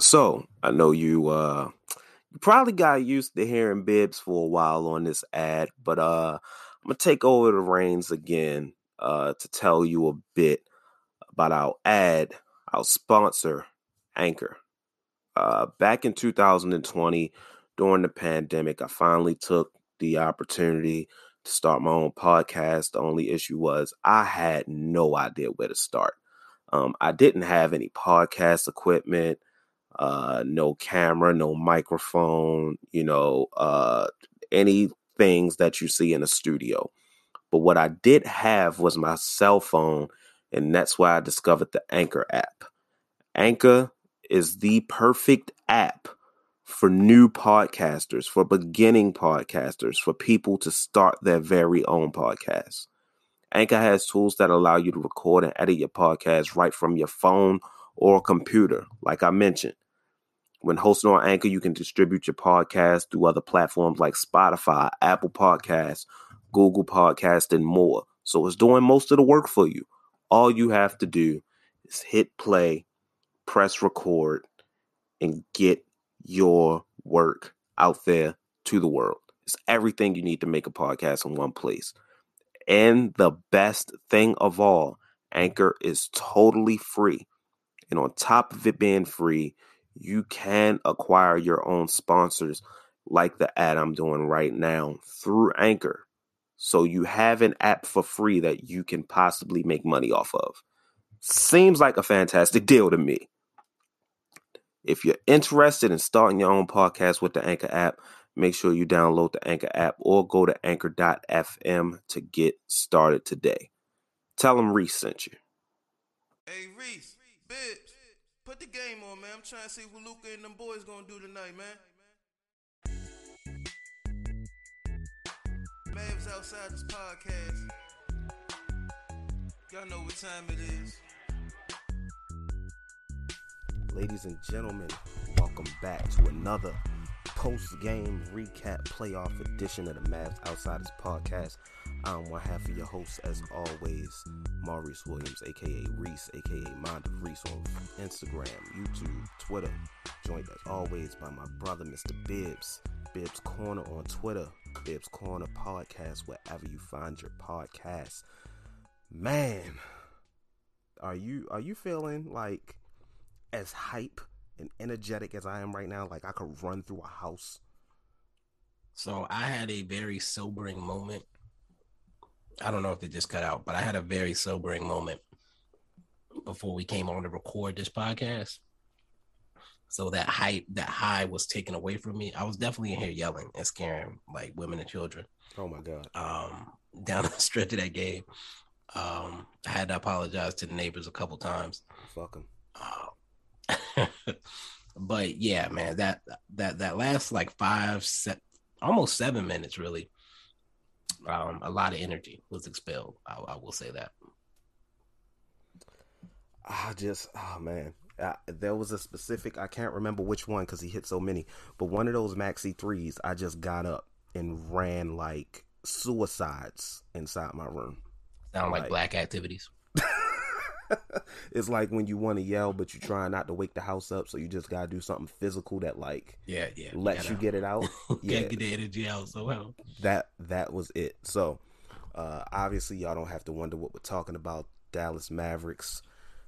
So I know you uh you probably got used to hearing Bibbs for a while on this ad, but uh I'm gonna take over the reins again uh to tell you a bit about our ad, our sponsor, Anchor. Uh back in 2020, during the pandemic, I finally took the opportunity to start my own podcast. The only issue was I had no idea where to start. Um, I didn't have any podcast equipment uh, no camera, no microphone, you know, uh, any things that you see in a studio. But what I did have was my cell phone, and that's why I discovered the Anchor app. Anchor is the perfect app for new podcasters, for beginning podcasters, for people to start their very own podcast. Anchor has tools that allow you to record and edit your podcast right from your phone or computer, like I mentioned. When hosting on Anchor, you can distribute your podcast through other platforms like Spotify, Apple Podcasts, Google Podcast, and more. So it's doing most of the work for you. All you have to do is hit play, press record, and get your work out there to the world. It's everything you need to make a podcast in one place. And the best thing of all, Anchor is totally free. And on top of it being free, you can acquire your own sponsors like the ad I'm doing right now through Anchor. So you have an app for free that you can possibly make money off of. Seems like a fantastic deal to me. If you're interested in starting your own podcast with the Anchor app, make sure you download the Anchor app or go to anchor.fm to get started today. Tell them Reese sent you. Hey Reese, bitch. Put the game on, man. I'm trying to see what Luka and them boys gonna do tonight, man. Mavs outside this podcast. Y'all know what time it is. Ladies and gentlemen, welcome back to another post-game recap playoff edition of the Mavs Outsiders podcast. I'm one half of your host, as always, Maurice Williams, aka Reese, aka Mind of Reese on Instagram, YouTube, Twitter. Joined as always by my brother, Mr. Bibbs. Bibbs Corner on Twitter, Bibbs Corner Podcast, wherever you find your podcast. Man, are you are you feeling like as hype and energetic as I am right now? Like I could run through a house. So I had a very sobering moment I don't know if it just cut out, but I had a very sobering moment before we came on to record this podcast. So that hype, that high was taken away from me. I was definitely in here yelling and scaring like women and children. Oh my god! Um, down the stretch of that game, um, I had to apologize to the neighbors a couple times. Fuck them. Uh, but yeah, man, that that that last like five, se- almost seven minutes really um, a lot of energy was expelled. I, I, will say that. I just, oh man, I, there was a specific. I can't remember which one because he hit so many, but one of those Maxi threes, I just got up and ran like suicides inside my room. Sound like, like black activities. it's like when you want to yell, but you try not to wake the house up, so you just gotta do something physical that like yeah yeah lets you, get it out. yeah, get the energy out somehow. That that was it. So uh, obviously, y'all don't have to wonder what we're talking about. Dallas Mavericks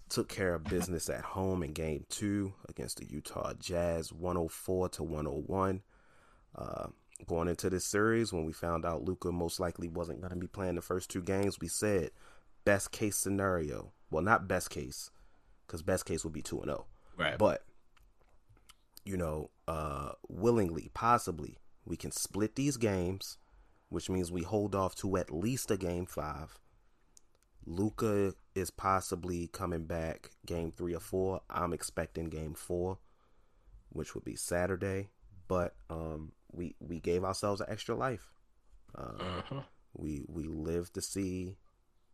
took care of business at home in Game Two against the Utah Jazz, 104 to 101. Uh, going into this series, when we found out Luka most likely wasn't going to be playing the first two games, we said best case scenario well, not best case, because best case would be two and zero. Oh. Right. But you know, uh, willingly, possibly, we can split these games, which means we hold off to at least a game five. Luka is possibly coming back game three or four. I'm expecting game four, which would be Saturday. But um, we we gave ourselves an extra life. Uh, uh-huh. We we live to see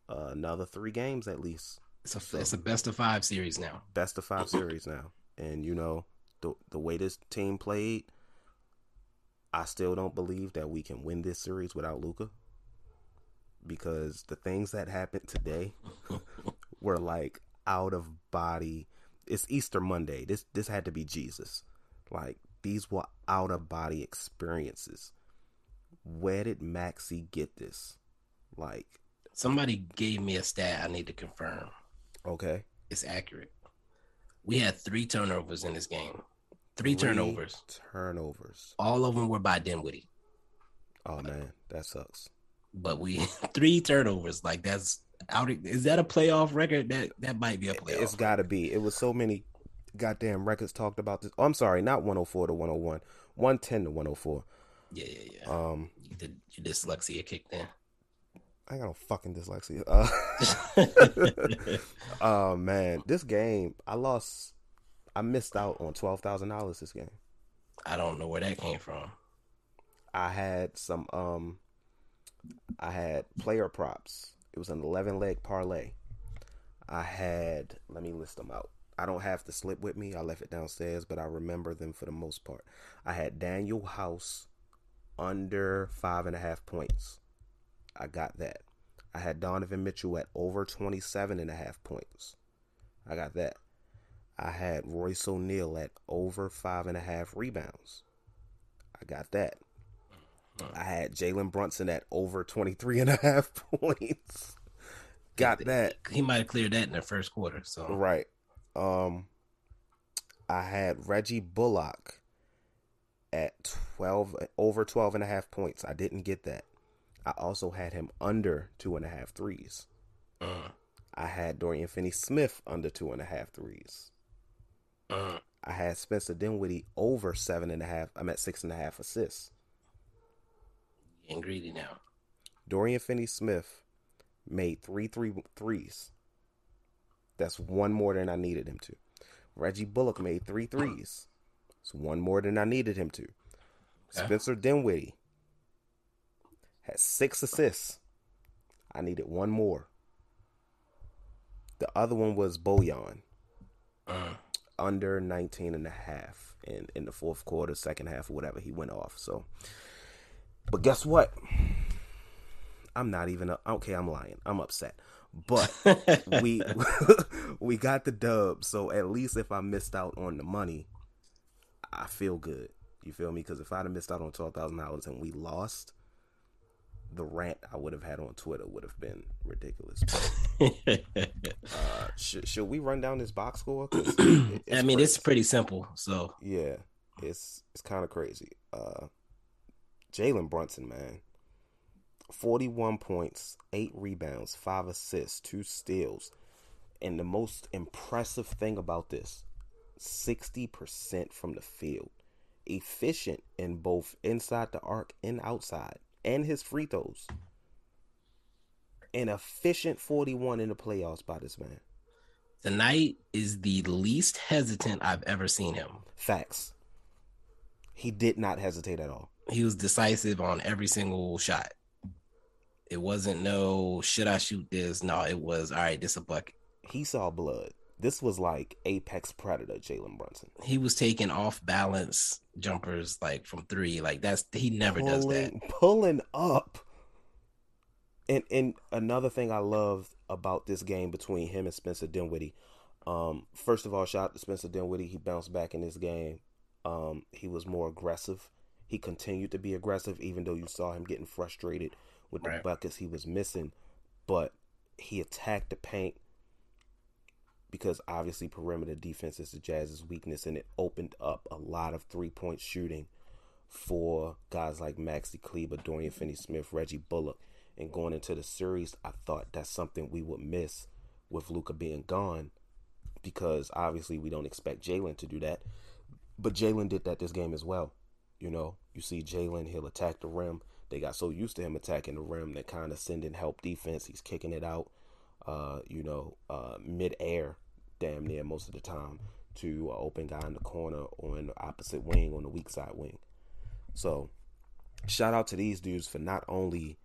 uh, another three games at least. It's a so, it's a best of five series now. Best of five series now, and you know the the way this team played, I still don't believe that we can win this series without Luka. Because the things that happened today were like out of body. it's Easter Monday. This this had to be Jesus. Like these were out of body experiences. Where did Maxi get this? Like Somebody gave me a stat I need to confirm. Okay, It's accurate. We had three turnovers in this game. Three, Three turnovers. turnovers. All of them were by Dinwiddie. Oh man, that sucks. But we three turnovers. Like that's out. Is that a playoff record? That that might be a playoff. It's got to be. It was so many goddamn records talked about this. Oh, I'm sorry, not 104 to 101, 110 to 104. yeah, yeah, yeah. Um, did your dyslexia kicked in. I got no fucking dyslexia. Uh, oh man, this game I lost. I missed out on twelve thousand dollars this game. I don't know where that came from. I had some um I had player props. It was an 11 leg parlay. I had let me list them out. I don't have the slip with me. I left it downstairs, but I remember them for the most part. I had Danuel House under five and a half points. I got that. I had Donovan Mitchell at over 27 and a half points. I got that. I had Royce O'Neale at over five and a half rebounds. I got that. I had Jalen Brunson at over 23 and a half points. Got that. He might have cleared that in the first quarter. So Right. Um I had Reggie Bullock at 12 over 12 and a half points. I didn't get that. I also had him under two and a half threes. uh, I had Dorian Finney Smith under two and a half threes. uh, I had Spencer Dinwiddie over seven and a half. I'm at six and a half assists. getting greedy now. Dorian Finney Smith made three three threes. That's one more than I needed him to. Reggie Bullock made three threes. It's one more than I needed him to. Okay. Spencer Dinwiddie had six assists. I needed one more. The other one was Bojan Uh, under 19 and a half in, in the fourth quarter, second half, or whatever. He went off. So, but guess what? I'm not even, okay, I'm lying. I'm upset. But we we got the dub. So at least if I missed out on the money, I feel good. You feel me? Because if I'd have missed out on twelve thousand dollars and we lost, the rant I would have had on Twitter would have been ridiculous. But, uh, should should we run down this box score? it- I mean, it's pretty simple. So yeah, it's it's kind of crazy. Uh, Jalen Brunson, man, forty-one points, eight rebounds, five assists, two steals, and the most impressive thing about this, sixty percent from the field, efficient in both inside the arc and outside, and his free throws. An efficient forty-one in the playoffs by this man. tonight is the least hesitant I've ever seen him. Facts. He did not hesitate at all. He was decisive on every single shot. It wasn't no should I shoot this? No, it was all right. This a bucket. he saw blood. This was like apex predator Jalen Brunson. He was taking off balance jumpers like from three. Like that's he never does that. Pulling- Pulling up. And and another thing I love about this game between him and Spencer Dinwiddie. Um, first of all, shout out to Spencer Dinwiddie. He bounced back in this game. Um, he was more aggressive. He continued to be aggressive, even though you saw him getting frustrated with the Right. buckets he was missing. But he attacked the paint because obviously perimeter defense is the Jazz's weakness, and it opened up a lot of three point shooting for guys like Maxi Kleber, Dorian Finney-Smith, Reggie Bullock. And going into the series, I thought that's something we would miss with Luka being gone, because obviously we don't expect Jalen to do that. But Jalen did that this game as well. You know, you see Jalen, he'll attack the rim. They got so used to him attacking the rim that kind of sending help defense. He's kicking it out, uh, you know, uh, mid-air, damn near most of the time, to an open guy in the corner or in the opposite wing on the weak side wing. So, shout out to these dudes for not only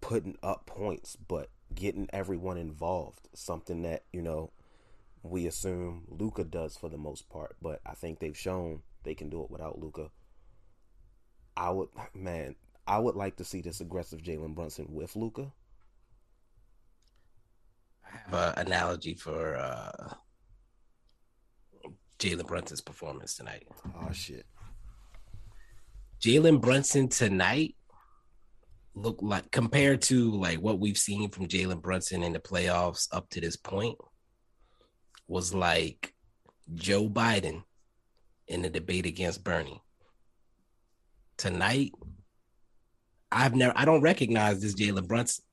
putting up points, but getting everyone involved. Something that, you know, we assume Luka does for the most part, but I think they've shown they can do it without Luka. I would, man, I would like to see this aggressive Jalen Brunson with Luka. Have an analogy for uh Jalen Brunson's performance tonight. Oh shit. Jalen Brunson tonight looked like compared to like what we've seen from Jalen Brunson in the playoffs up to this point was like Joe Biden in the debate against Bernie. Tonight, I've never I don't recognize this Jalen Brunson.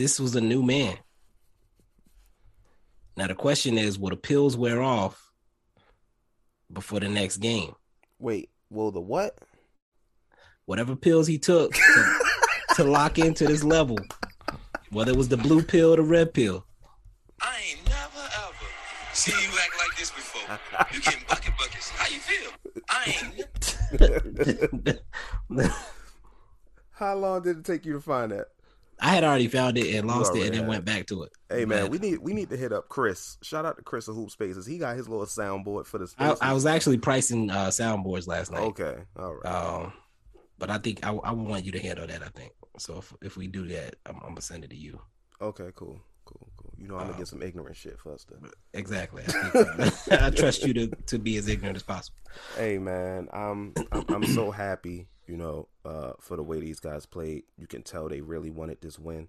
This was a new man. Now the question is, will the pills wear off before the next game? Wait, well the what? Whatever pills he took to, to lock into this level, whether it was the blue pill or the red pill. I ain't never ever seen you act like this before. You getting bucket buckets. How you feel? I ain't. How long did it take you to find that? I had already found it and lost it and then went back to it. Hey man, But we need we need to hit up Chris. Shout out to Chris of Hoop Spaces. He got his little soundboard for the I. I was actually pricing uh, soundboards last night. okay. All right. Um, but I think I, I want you to handle that. I think so. If, if we do that, I'm, I'm gonna send it to you. okay. Cool. Cool. Cool. You know I'm gonna uh, get some ignorant shit first. Then. Exactly. I, I trust you to to be as ignorant as possible. Hey man, I'm I'm, I'm so happy. You know, uh, for the way these guys played. You can tell they really wanted this win.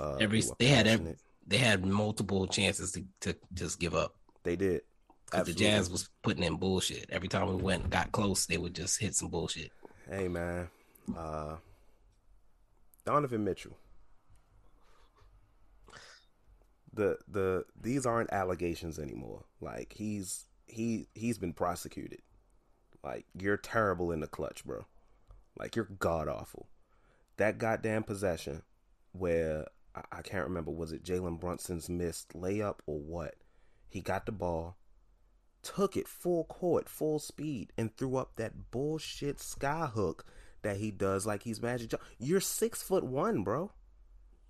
Uh, Every were they had every, they had multiple chances to, to just give up. They did. Because the Jazz was putting in bullshit. Every time we went and got close, they would just hit some bullshit. Hey man, uh, Donovan Mitchell. The the these aren't allegations anymore. Like he's he he's been prosecuted. Like you're terrible in the clutch, bro. Like you're god awful. That goddamn possession where I, I can't remember was it Jalen Brunson's missed layup or what? He got the ball, took it full court, full speed, and threw up that bullshit sky hook that he does like he's Magic. Johnson. You're six foot one, bro.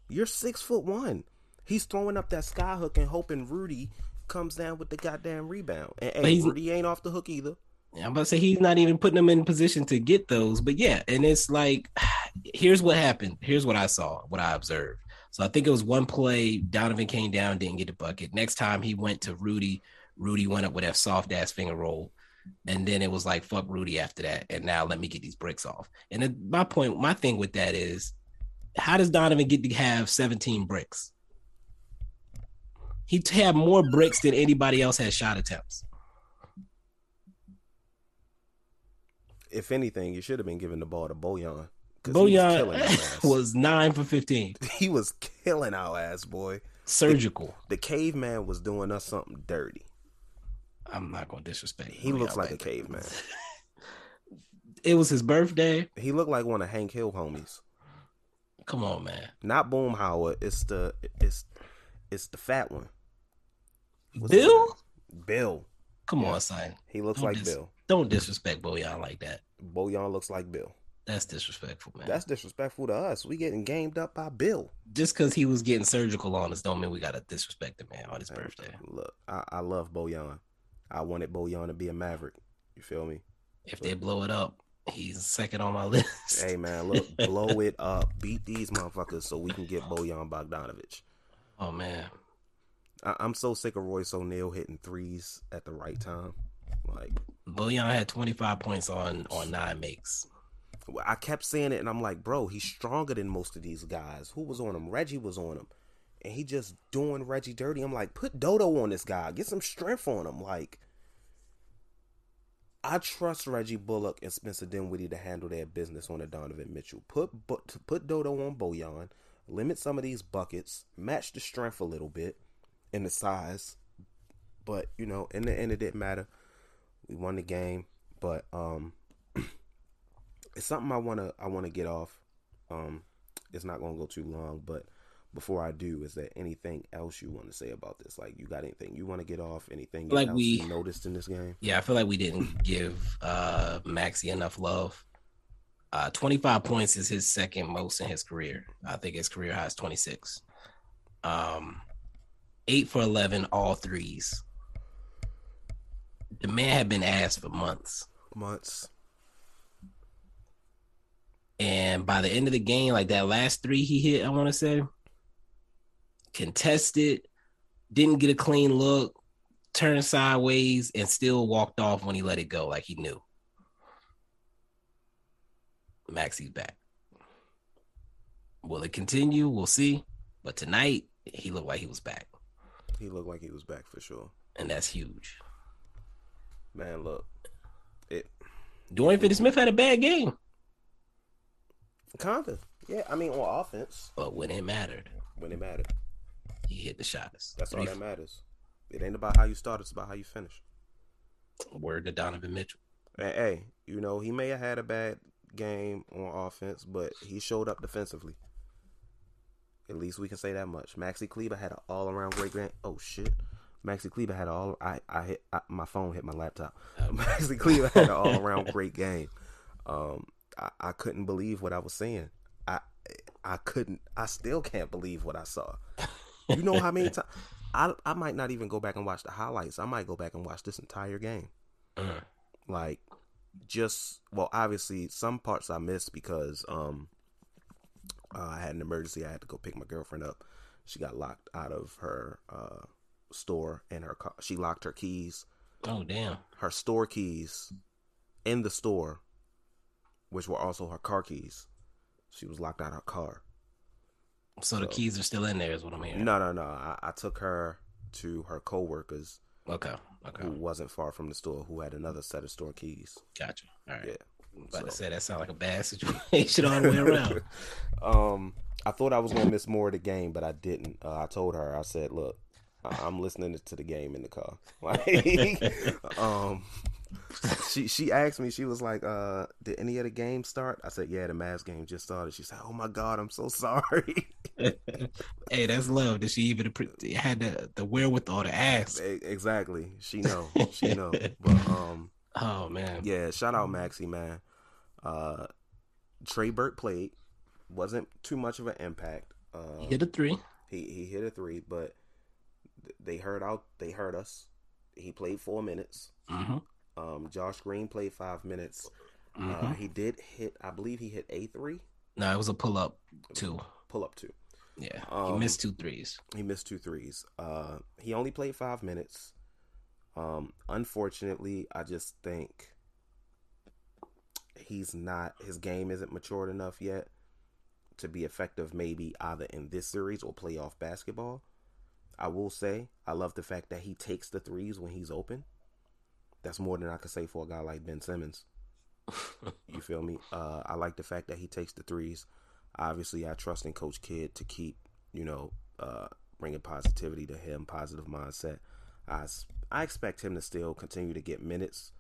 You're six foot one. He's throwing up that sky hook and hoping Rudy comes down with the goddamn rebound. And hey, Rudy ain't off the hook either. I'm about to say he's not even putting them in position to get those. But yeah, and it's like, here's what happened. Here's what I saw, what I observed. So I think it was one play. Donovan came down, didn't get the bucket. Next time he went to Rudy. Rudy went up with that soft ass finger roll. And then it was like, fuck Rudy after that. And now let me get these bricks off. And then my point, my thing with that is, how does Donovan get to have 17 bricks? He had more bricks than anybody else had shot attempts. If anything, you should have been giving the ball to Bojan. 'cause he was killing our Bojan ass. was nine for 15. he was killing our ass, boy. Surgical. The caveman was doing us something dirty. I'm not going to disrespect. He looks like a caveman. It was his birthday. He looked like one of Hank Hill homies. Come on, man. Not Boomhauer. It's the it's it's the fat one. What's Bill? Bill. Come on, son. He looks Don't like dis- Bill. Don't disrespect Bojan like that. Bojan looks like Bill. That's disrespectful, man. That's disrespectful to us. We getting gamed up by Bill. Just because he was getting surgical on us, don't mean we got to disrespect the man on his Man, birthday. Look, I, I love Bojan. I wanted Bojan to be a Maverick. You feel me? If they blow it up, he's second on my list. Hey man, look, blow it up, beat these motherfuckers so we can get Bojan Bogdanovich. Oh man, I, I'm so sick of Royce O'Neale hitting threes at the right time. Like Bojan had 25 points on on nine makes. I kept saying it, and I'm like, bro, he's stronger than most of these guys. Who was on him? Reggie was on him, and he just doing Reggie dirty. I'm like, put Dodo on this guy, get some strength on him. Like, I trust Reggie Bullock and Spencer Dinwiddie to handle their business on a Donovan Mitchell. Put but put Dodo on Bojan, limit some of these buckets, match the strength a little bit and the size. But you know, in the end, it didn't matter. We won the game, but um it's something I wanna I wanna get off. Um, it's not gonna go too long, but before I do, is there anything else you want to say about this? Like, you got anything you want to get off? Anything Like we- you noticed in this game? Yeah, I feel like we didn't give uh Maxi enough love. Uh 25 points is his second most in his career. I think his career high is 26. Um 8 for 11 all threes. The man had been asked for months. Months. And by the end of the game, like that last three he hit, I want to say, contested, didn't get a clean look, turned sideways and still walked off when he let it go, like he knew. Maxi's back. Will it continue? We'll see. But tonight, he looked like he was back, He looked like he was back for sure. and that's huge. Man, look, it Dorian Finney-Smith had a bad game, kinda. Yeah, I mean on offense but when it mattered, when it mattered. he hit the shots. That's all Three- that matters. It ain't about how you start; it's about how you finish. Word to Donovan Mitchell. And, hey, you know he may have had a bad game on offense, but he showed up defensively. At least we can say that much. Maxi Kleber had an all-around great game. Oh shit, Maxi Kleber had all. I I hit I, my phone hit my laptop. Maxi Kleber had an all-around great game. Um, I, I couldn't believe what I was seeing. I I couldn't. I still can't believe what I saw. You know how many times I I might not even go back and watch the highlights. I might go back and watch this entire game. Uh, Like just well, obviously some parts I missed because um uh, I had an emergency. I had to go pick my girlfriend up. She got locked out of her uh store and her car. She locked her keys, oh damn. her store keys in the store, which were also her car keys. She was locked out of her car. So the keys are still in there, is what I'm hearing. No, no, no. I, I took her to her coworkers Okay. Okay. who wasn't far from the store who had another set of store keys. Gotcha. All right. Yeah. About to say that sounds like a bad situation all the way around. um, I thought I was gonna miss more of the game, but I didn't. Uh, I told her, I said, "Look, I- I'm listening to the game in the car." Like, um, she she asked me, she was like, "Uh, did any of the games start?" I said, "Yeah, the Mavs game just started." She said, "Oh my God, I'm so sorry." hey, that's love. Did she even had the, the wherewithal to ask? Exactly, she know, she know. But um, Oh man. yeah, shout out Maxi, man. Uh, Trey Burke played, wasn't too much of an impact. Uh, He hit a three. He he hit a three, but they heard out. They heard us. He played four minutes. Mm-hmm. Um, Josh Green played five minutes. Mm-hmm. Uh, he did hit. I believe he hit a three. no, it was a pull up two. Pull up two. Yeah. he Um, missed two threes. He missed two threes. Uh, he only played five minutes. Um, unfortunately, I just think he's not. His game isn't matured enough yet to be effective. Maybe either in this series or playoff basketball. I will say I love the fact that he takes the threes when he's open. That's more than I could say for a guy like Ben Simmons. You feel me? Uh, I like the fact that he takes the threes. Obviously, I trust in Coach Kidd to keep, you know, uh, bringing positivity to him, positive mindset. I I expect him to still continue to get minutes.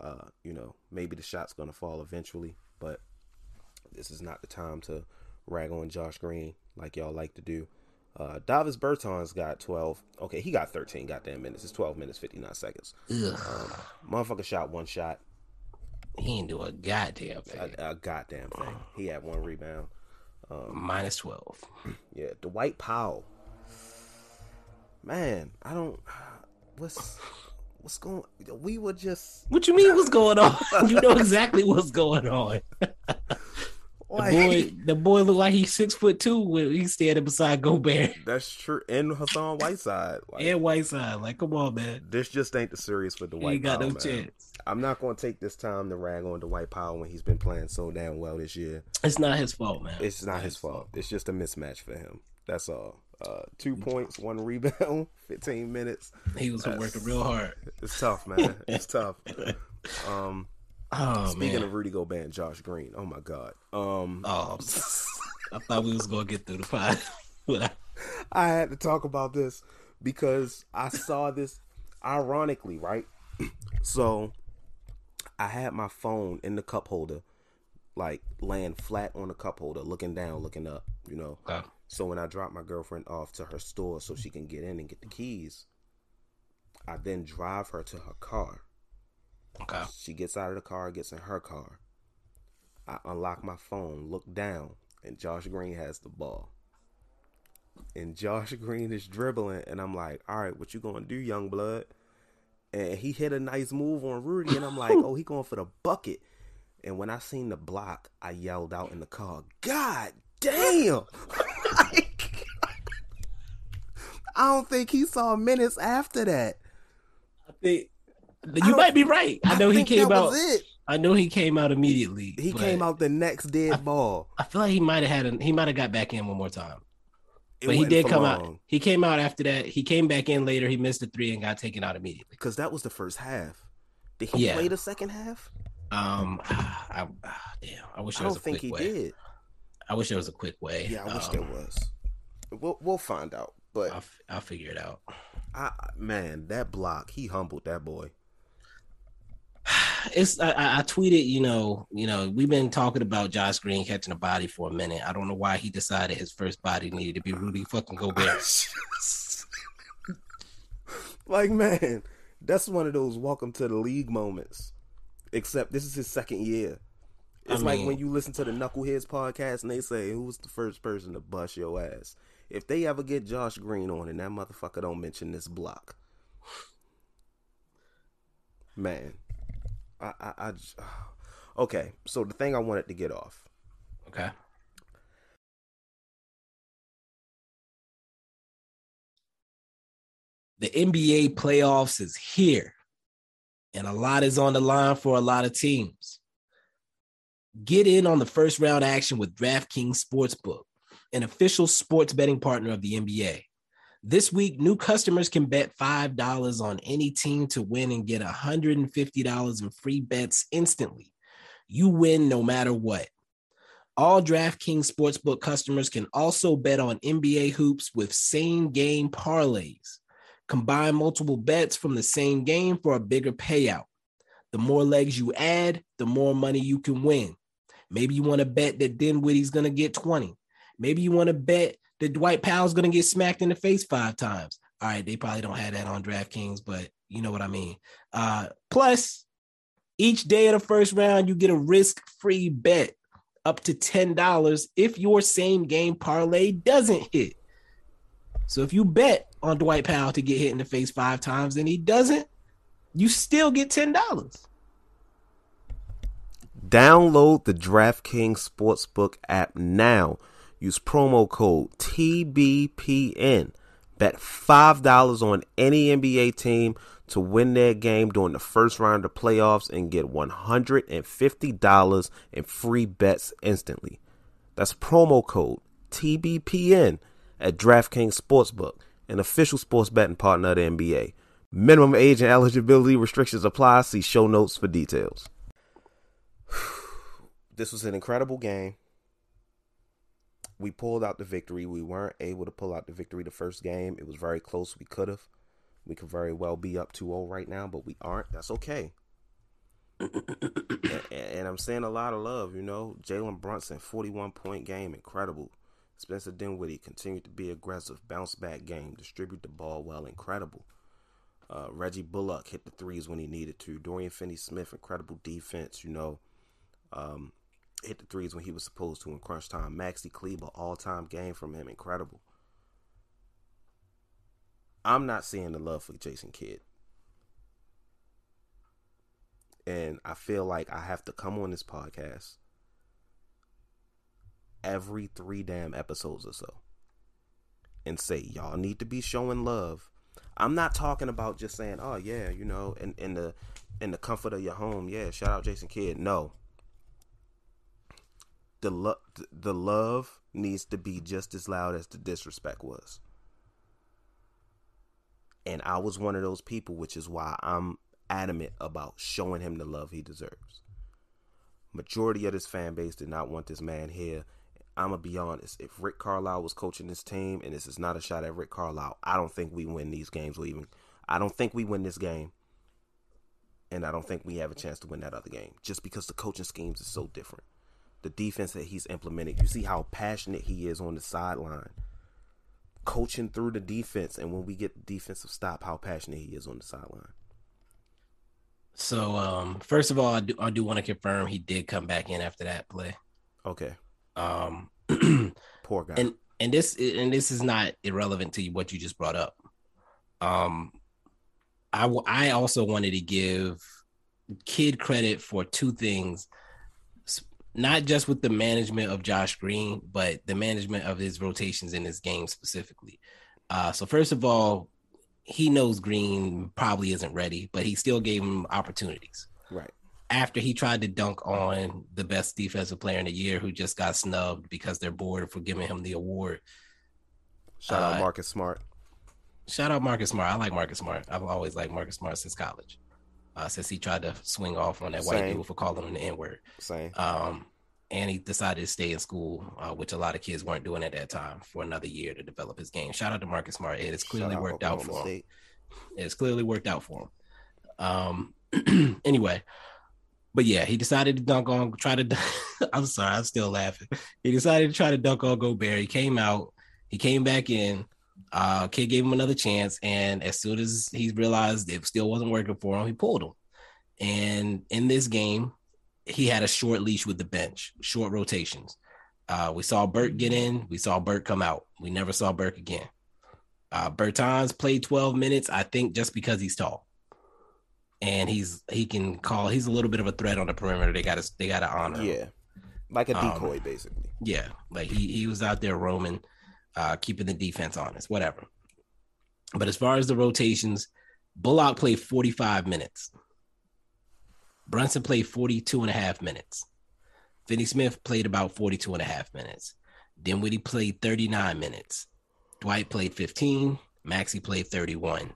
Uh, you know, maybe the shot's going to fall eventually, but this is not the time to rag on Josh Green like y'all like to do. Uh, Davis Bertans got 12. Okay, he got 13 goddamn minutes. It's 12 minutes, 59 seconds. Ugh. Um, motherfucker shot one shot, He didn't do a goddamn thing. a, a goddamn thing. He had one rebound. Minus twelve. Yeah, Dwight Powell. Man, I don't. What's what's going? We were just What you mean? What's going on? you know exactly what's going on. The like, boy, the boy look like he's six foot two when he's standing beside Gobert That's true. And Hassan Whiteside. Like, and Whiteside. Like, come on, man. This just ain't the series for the White. ain't got Powell. no man. chance. I'm not going to take this time to rag on Dwight Powell when he's been playing so damn well this year. It's not his fault, man. It's not his fault. It's just a mismatch for him. That's all. Uh, two points, one rebound, 15 minutes. He was working real hard. It's tough, man. It's tough. Um, Oh speaking man. of Rudy Gobert and Josh Green, oh my god. Um, oh, I thought we was gonna get through the pod. But I- had to talk about this because I saw this ironically, right? So I had my phone in the cup holder, like laying flat on the cup holder, looking down, looking up, you know. So when I drop my girlfriend off to her store so she can get in and get the keys, I then drive her to her car. Okay. She gets out of the car, gets in her car. I unlock my phone, look down, and Josh Green has the ball. And Josh Green is dribbling, and I'm like, all right, what you gonna do, young blood? And he hit a nice move on Rudy, and I'm like, oh, he going for the bucket. And when I seen the block, I yelled out in the car, God damn! Like, I don't think he saw minutes after that. I think I you might be right. I know he came out. I know he came out immediately. He came out the next dead ball. I feel like he might have had. A, he might have got back in one more time. It but he did come out. He came out after that. He came back in later. He missed the three and got taken out immediately. because that was the first half. Did he Yeah. play the second half? Um, I, damn. I wish I there was don't a think quick he way. did. I wish there was a quick way. Yeah, I wish Um, there was. We'll we'll find out. But I'll, I'll figure it out. I, man, that block, he humbled that boy. It's I, I I tweeted, you know, you know, we've been talking about Josh Green catching a body for a minute. I don't know why he decided his first body needed to be Rudy fucking Gobert. like man, that's one of those welcome to the league moments. Except this is his second year. I It's like when you listen to the Knuckleheads podcast and they say who was the first person to bust your ass. If they ever get Josh Green on and that motherfucker don't mention this block, man, I I, I j- okay. So the thing I wanted to get off. Okay. The NBA playoffs is here, and a lot is on the line for a lot of teams. Get in on the first round action with DraftKings Sportsbook, an official sports betting partner of the NBA. This week, new customers can bet $5 on any team to win and get $150 in free bets instantly. You win no matter what. All DraftKings Sportsbook customers can also bet on NBA hoops with same game parlays. Combine multiple bets from the same game for a bigger payout. The more legs you add, the more money you can win. Maybe you want to bet that Dinwiddie's going to get 20. Maybe you want to bet that Dwight Powell's going to get smacked in the face five times. All right, they probably don't have that on DraftKings, but you know what I mean. Uh, plus, each day of the first round, you get a risk free bet up to $10 if your same game parlay doesn't hit. So if you bet on Dwight Powell to get hit in the face five times and he doesn't, you still get $10. Download the DraftKings Sportsbook app now. Use promo code TBPN. Bet $5 on any NBA team to win their game during the first round of playoffs and get $150 in free bets instantly. That's promo code TBPN at DraftKings Sportsbook, an official sports betting partner of the NBA. Minimum age and eligibility restrictions apply. See show notes for details. This was an incredible game. We pulled out the victory. We weren't able to pull out the victory the first game. It was very close. We could have. We could very well be up 2 0 right now, but we aren't. That's okay. and, and I'm saying a lot of love, you know. Jalen Brunson, 41 point game, incredible. Spencer Dinwiddie continued to be aggressive, bounce back game, distribute the ball well, incredible. Uh, Reggie Bullock hit the threes when he needed to. Dorian Finney Smith, incredible defense, you know. Um, hit the threes when he was supposed to in crunch time. Maxi Kleber, all time game from him, incredible. I'm not seeing the love for Jason Kidd. And I feel like I have to come on this podcast every three damn episodes or so and say, y'all need to be showing love. I'm not talking about just saying, oh yeah, you know, in, in the in the comfort of your home, yeah, shout out Jason Kidd. No. The lo- the love needs to be just as loud as the disrespect was. And I was one of those people, which is why I'm adamant about showing him the love he deserves. Majority of this fan base did not want this man here. I'm gonna be honest. If Rick Carlisle was coaching this team, and this is not a shot at Rick Carlisle, I don't think we win these games. Or even, I don't think we win this game, and I don't think we have a chance to win that other game. Just because the coaching schemes is so different, the defense that he's implemented. You see how passionate he is on the sideline, coaching through the defense, and when we get the defensive stop, how passionate he is on the sideline. So, um, first of all, I do, I do want to confirm he did come back in after that play. Okay, Um, poor guy. and and this and this is not irrelevant to what you just brought up. Um, I w- I also wanted to give Kidd credit for two things, not just with the management of Josh Green, but the management of his rotations in his game specifically. Uh, so first of all, he knows Green probably isn't ready, but he still gave him opportunities. Right. After he tried to dunk on the best defensive player in the year who just got snubbed because they're bored for giving him the award. Shout out Uh, Marcus Smart. Shout out Marcus Smart. I like Marcus Smart. I've always liked Marcus Smart since college. Uh, since he tried to swing off on that white Same. dude for calling him the N word. Same. Um, and he decided to stay in school, uh, which a lot of kids weren't doing at that time, for another year to develop his game. Shout out to Marcus Smart. It has clearly Shout worked out for him. It's clearly worked out for him. Um, anyway, but yeah, he decided to dunk on, try to. I'm sorry, I'm still laughing. He decided to try to dunk on Gobert. He came out, he came back in. Uh, Kidd gave him another chance, and as soon as he realized it still wasn't working for him, he pulled him. And in this game, he had a short leash with the bench, short rotations. Uh, we saw Burke get in, we saw Burke come out. We never saw Burke again. Uh, Bertans played 12 minutes, I think, just because he's tall, and he's he can call. He's a little bit of a threat on the perimeter. They got to they got to honor. him. Yeah. Like a Um, decoy, basically. Yeah, like he he was out there roaming, uh, keeping the defense honest, whatever. But as far as the rotations, Bullock played 45 minutes. Brunson played 42 and a half minutes. Finney Smith played about 42 and a half minutes. Dinwiddie played 39 minutes. Dwight played 15. Maxi played 31.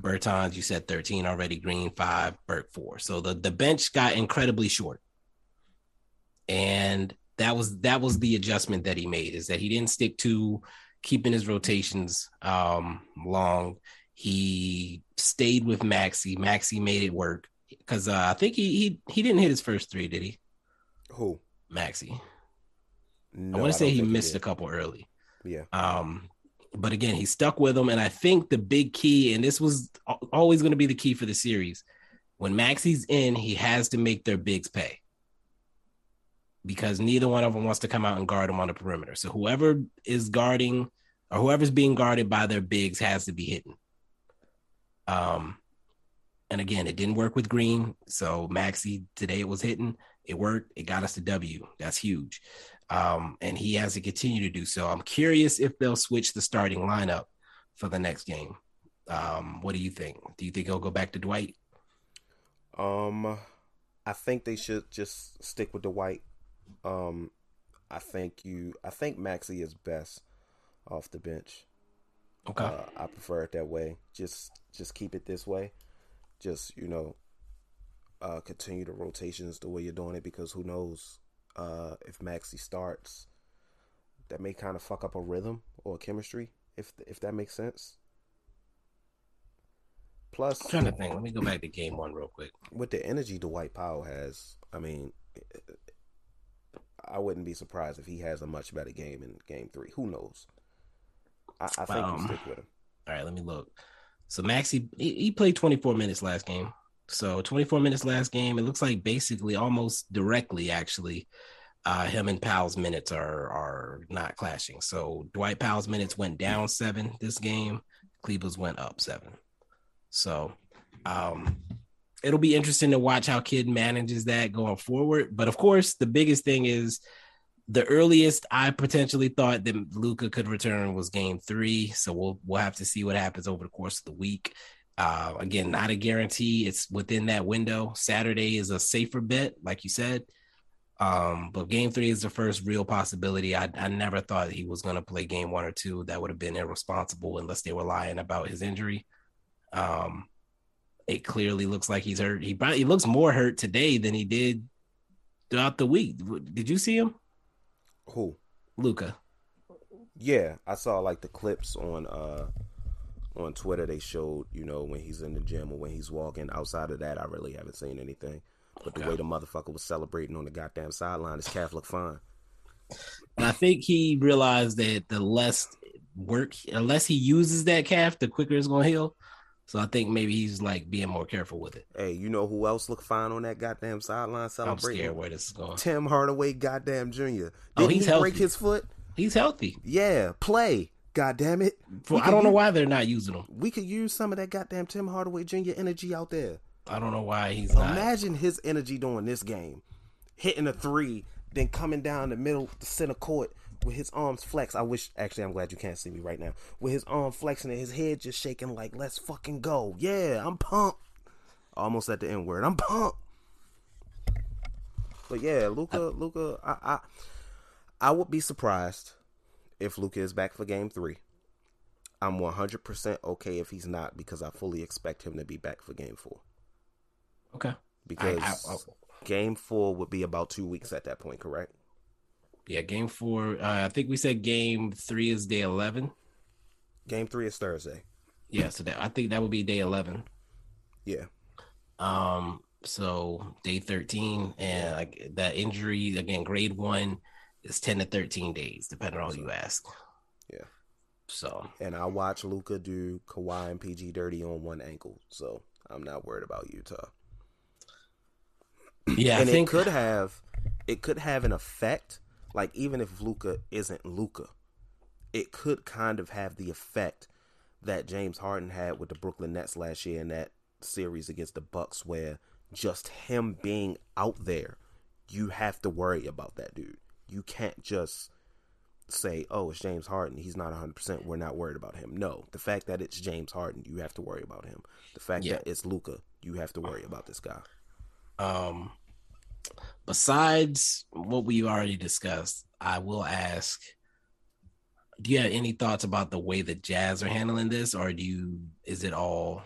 Bertans, you said 13 already. Green, five. Burke, four. So the, the bench got incredibly short. And that was that was the adjustment that he made is that he didn't stick to keeping his rotations um long. He stayed with Maxi. Maxi made it work because uh, I think he he he didn't hit his first three, did he? Who? Maxi. No, I want to say he missed a couple early. Yeah. Um, but again, he stuck with them, and I think the big key, and this was always going to be the key for the series, when Maxi's in, he has to make their bigs pay because neither one of them wants to come out and guard him on the perimeter. So whoever is guarding or whoever's being guarded by their bigs has to be hitting. Um, and again, it didn't work with Green, so Maxi today it was hitting. It worked. It got us the W. That's huge. Um, and he has to continue to do so. I'm curious if they'll switch the starting lineup for the next game. Um, what do you think? Do you think he'll go back to Dwight? Um, I think they should just stick with Dwight. Um, I think you. I think Maxi is best off the bench. Okay. Uh, I prefer it that way. Just, just keep it this way. Just you know, uh, continue the rotations the way you're doing it because who knows uh, if Maxi starts, that may kind of fuck up a rhythm or a chemistry. If if that makes sense. Plus, I'm trying to think. Let me go back to game one real quick. with the energy Dwight Powell has, I mean, I wouldn't be surprised if he has a much better game in game three. Who knows? I, I think Um, you stick with him. All right, let me look. So Maxi, he, he played 24 minutes last game. So 24 minutes last game. It looks like basically almost directly, actually, uh, him and Powell's minutes are are not clashing. So Dwight Powell's minutes went down seven this game. Kleber's went up seven. So um, it'll be interesting to watch how Kidd manages that going forward. But of course, the biggest thing is the earliest I potentially thought that Luka could return was game three. So we'll we'll have to see what happens over the course of the week. Uh, again, not a guarantee. It's within that window. Saturday is a safer bet, like you said. Um, but game three is the first real possibility. I, I never thought he was going to play game one or two. That would have been irresponsible unless they were lying about his injury. Um, it clearly looks like he's hurt. He probably he looks more hurt today than he did throughout the week. Did you see him, Who? Luka? Yeah, I saw like the clips on uh on Twitter. They showed you know when he's in the gym or when he's walking. Outside of that, I really haven't seen anything. But the Okay. way the motherfucker was celebrating on the goddamn sideline, his calf looked fine. And I think he realized that the less work, unless he uses that calf, the quicker it's gonna heal. So I think maybe he's like being more careful with it. Hey, you know who else looked fine on that goddamn sideline I'm celebrating? scared where this is going. Tim Hardaway, goddamn Junior. Oh, Didn't he's he break his foot? He's healthy. Yeah, play. God damn it. For, I don't know use- why they're not using him. We could use some of that goddamn Tim Hardaway Jr. energy out there. I don't know why he's not. Imagine his energy during this game, hitting a three, then coming down the middle, the center court with his arms flexed. I wish actually I'm glad you can't see me right now. With his arm flexing and his head just shaking like let's fucking go. Yeah, I'm pumped. Almost at the N word. I'm pumped. But yeah, Luka, Luka, I, I, I would be surprised if Luka is back for Game Three. I'm 100% okay if he's not because I fully expect him to be back for Game Four. Okay. Because I- I- Game Four would be about two weeks at that point, correct? Yeah, game four. Uh, I think we said game three is day eleven. Game Three is Thursday. Yeah, so that I think that would be day eleven. Yeah. Um, so day thirteen, and like that injury again, grade one is ten to thirteen days, depending on who you ask. Yeah. So And I watch Luka do Kawhi and PG dirty on one ankle, so I'm not worried about Utah. yeah, and I think it could have it could have an effect like even if Luka isn't Luka it could kind of have the effect that James Harden had with the Brooklyn Nets last year in that series against the Bucks where just him being out there you have to worry about that dude. You can't just say oh it's James Harden. He's not 100% we're not worried about him. No the fact that it's James Harden you have to worry about him. The fact Yeah. that it's Luka you have to worry about this guy. Um besides what we've already discussed, I will ask do you have any thoughts about the way the Jazz are handling this, or do you is it all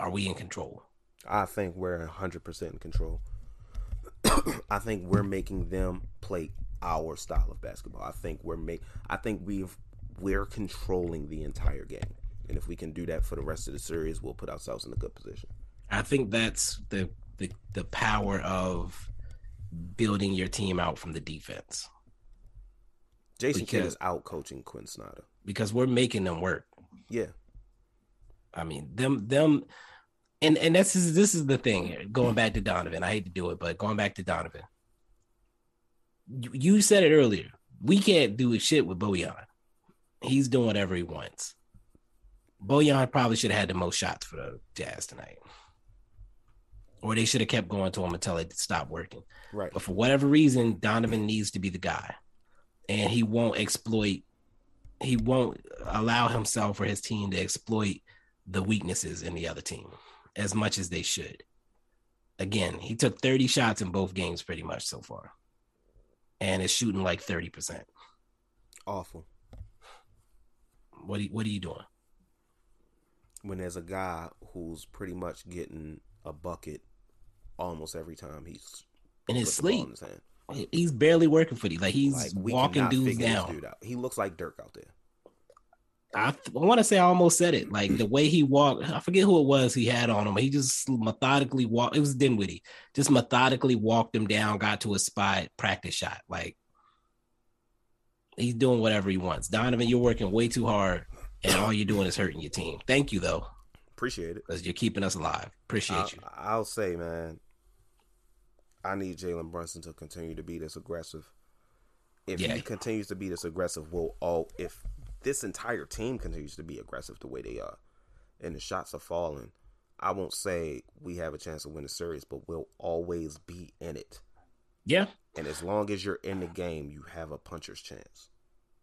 are we in control? I think we're 100% in control. I think we're making them play our style of basketball. I think we're make I think we've we're controlling the entire game. And if we can do that for the rest of the series, we'll put ourselves in a good position. I think that's the the, the power of building your team out from the defense Jason Kidd is out coaching Quin Snyder. because we're making them work. Yeah. I mean, them them and and this is this is the thing here. Going back to Donovan, I hate to do it, but going back to Donovan, you, you said it earlier. We can't do a shit with Bojan. He's doing whatever he wants. Bojan probably should have had the most shots for the Jazz tonight, or they should have kept going to him until it stopped working. Right. But for whatever reason, Donovan needs to be the guy, and he won't exploit. He won't allow himself or his team to exploit the weaknesses in the other team as much as they should. Again, he took 30 shots in both games pretty much so far, and is shooting like 30 percent. Awful. What are what are you doing? When there's a guy who's pretty much getting a bucket almost every time he's In his put the ball sleep, his he's barely working for you. Like he's Like walking dudes down. dude out. He looks like Dirk out there. I, I want to say I almost said it. Like the way he walked, I forget who it was he had on him. He just methodically walked. It was Dinwiddie. Just methodically walked him down, got to a spot, practice shot. Like he's doing whatever he wants. Donovan, you're working way too hard, and all you're doing is hurting your team. Thank you though, Appreciate it. because you're keeping us alive. Appreciate I'll, you. I'll say, man, I need Jalen Brunson to continue to be this aggressive. If Yeah. he continues to be this aggressive, we'll all if this entire team continues to be aggressive the way they are, and the shots are falling, I won't say we have a chance to win the series, but we'll always be in it. Yeah, And as long as you're in the game, you have a puncher's chance.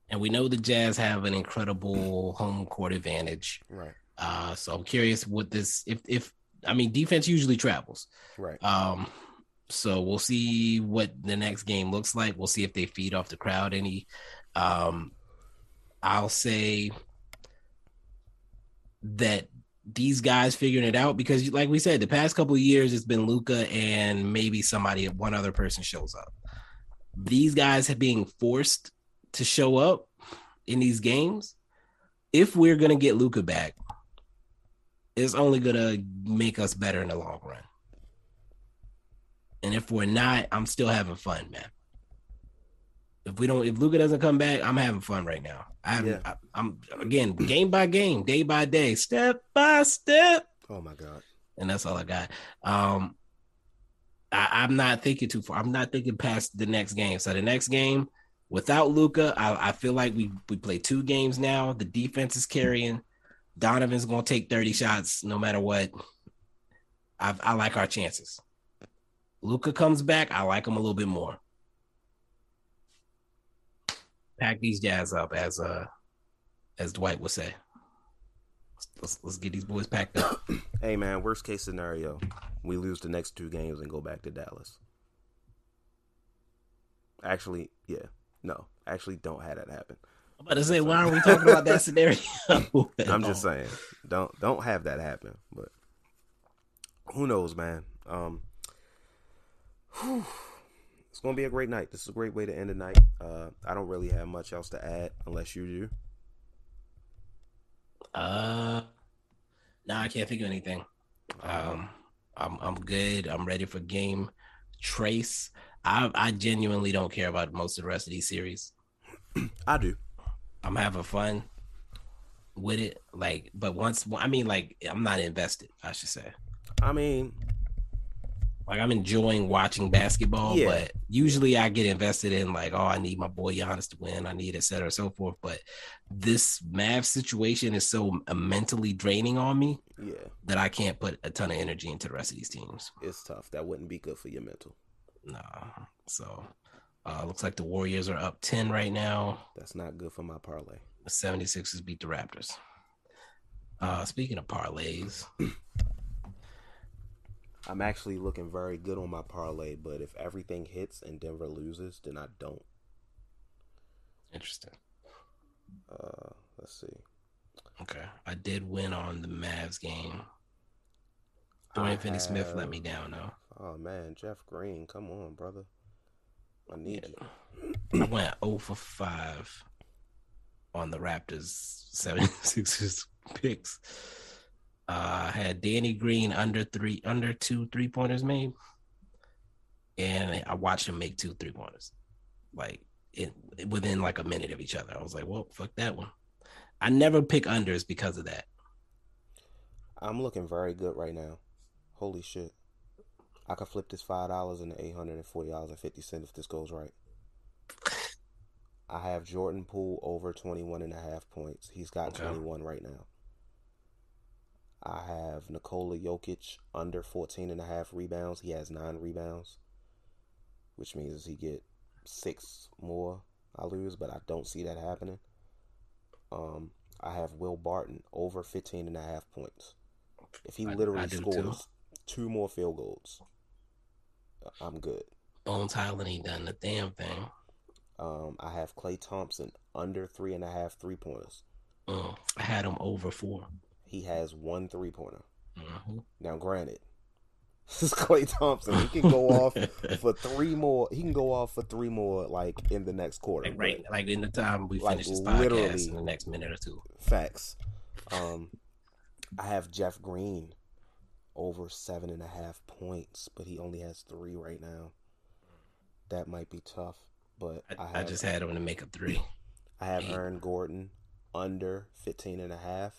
and we know the Jazz have an incredible home court advantage. Right. Uh, so I'm curious what this if if I mean defense usually travels. Right. Um, so we'll see what the next game looks like. We'll see if they feed off the crowd any. Um, I'll say that these guys figuring it out because, like we said, the past couple of years it's been Luka and maybe somebody, one other person shows up. These guys are being forced to show up in these games. If we're gonna get Luka back, it's only gonna make us better in the long run. And if we're not, I'm still having fun, man. If we don't, if Luka doesn't come back, I'm having fun right now. I'm, Yeah. I, I'm again, game by game, day by day, step by step, Oh my God. and that's all I got. Um, I, I'm not thinking too far. I'm not thinking past the next game. So the next game, without Luka, I, I feel like we we play two games now. The defense is carrying. Donovan's gonna take 30 shots no matter what. I, I like our chances. Luka comes back, I like him a little bit more. Pack these jazz up, as uh, as Dwight would say. Let's, let's get these boys packed up. hey man, worst case scenario, we lose the next two games and go back to Dallas. Actually, yeah, no, actually, don't have that happen. I'm about to say, why are we talking about that scenario? I'm just saying, don't don't have that happen. But who knows, man? Um, whew, it's gonna be a great night. This is a great way to end the night. Uh, I don't really have much else to add unless you do. Uh, no, I can't think of anything. Um, I'm I'm good. I'm ready for game trace. I I genuinely don't care about most of the rest of these series. I do. I'm having fun with it. Like, but once I mean, like, I'm not invested. I should say. I mean, like I'm enjoying watching basketball, Yeah. but usually I get invested in like, oh, I need my boy Giannis to win. I need et cetera, and so forth. But this Mav situation is so mentally draining on me yeah, that I can't put a ton of energy into the rest of these teams. it's tough. That wouldn't be good for your mental. Nah. So uh looks like the Warriors are up 10 right now. That's not good for my parlay. The 76ers beat the Raptors. Uh speaking of parlays, I'm actually looking very good on my parlay, but if everything hits and Denver loses, then I don't. interesting. Uh, let's see. Okay. I did win on the Mavs game. Dorian I Finney Smith let me down though. Oh man, Jeff Green, come on, brother. I need you. I went 0 for 5 on the Raptors 76ers picks. Uh, I had Danny Green under three, under two three pointers made, and I watched him make two three pointers, like it within like a minute of each other. I was like, "Well, fuck that one." I never pick unders because of that. I'm looking very good right now. Holy shit. I could flip this five dollars into eight hundred and forty dollars and fifty cents if this goes right. I have Jordan Poole over 21 and a half points. He's got Okay. 21 right now. I have Nikola Jokic under 14 and a half rebounds. He has nine rebounds, which means he get six more. I lose, but I don't see that happening. Um, I have Will Barton over 15 and a half points. If he literally I scores too. two more field goals, I'm good. Bones Hyland ain't done the damn thing. Um, I have Klay Thompson under three and a half three pointers. Mm, I had him over four. He has one three pointer. Mhm. Now, granted, this is Klay Thompson. He can go off for three more. He can go off for three more, like in the next quarter. Like right, like in the time we Like, finish this podcast in the next minute or two. Facts. Um, I have Jeff Green over seven and a half points, but he only has three right now. That might be tough. But I, I, have, I just had him to make a three. I have. Aaron Gordon under 15 and a half.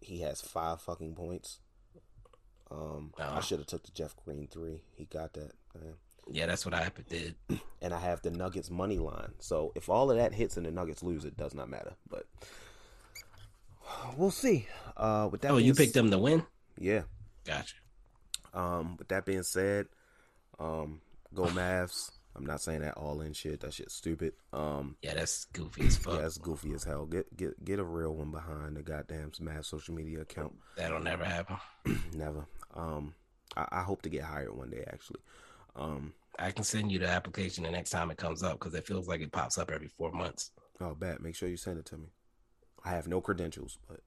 He has five fucking points. Um, I Oh. should have took the Jeff Green three. He got that. Man. Yeah, that's what I did. And I have the Nuggets money line. So if all of that hits and the Nuggets lose, it does not matter. But we'll see. Uh, with that, Oh, being you picked them to win? Yeah. Gotcha. Um, with that being said, um, go Mavs. I'm not saying that all in shit. That shit's stupid. Um, Yeah, that's goofy as fuck. yeah, it's goofy as hell. Get get get a real one behind the goddamn Mavs social media account. That'll never happen. Never. Um, I, I hope to get hired one day. Actually. Um. I can send you the application the next time it comes up because it feels like it pops up every four months. Oh, bad. Make sure you send it to me. I have no credentials, but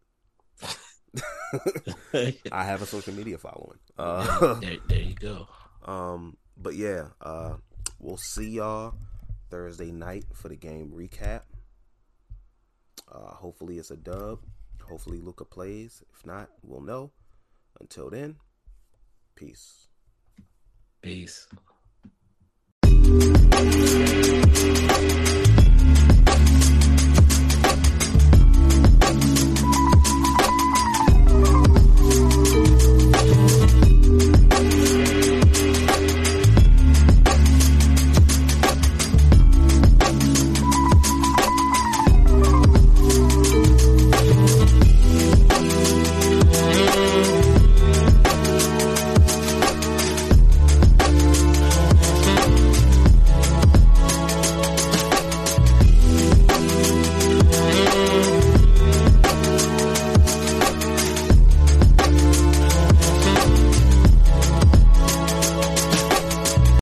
I have a social media following. Uh, there, there you go. um. But yeah. Uh. We'll see y'all Thursday night for the game recap. Uh. Hopefully it's a dub. Hopefully Luka plays. If not, we'll know. Until then, peace. Peace.